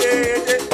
yeah, yeah.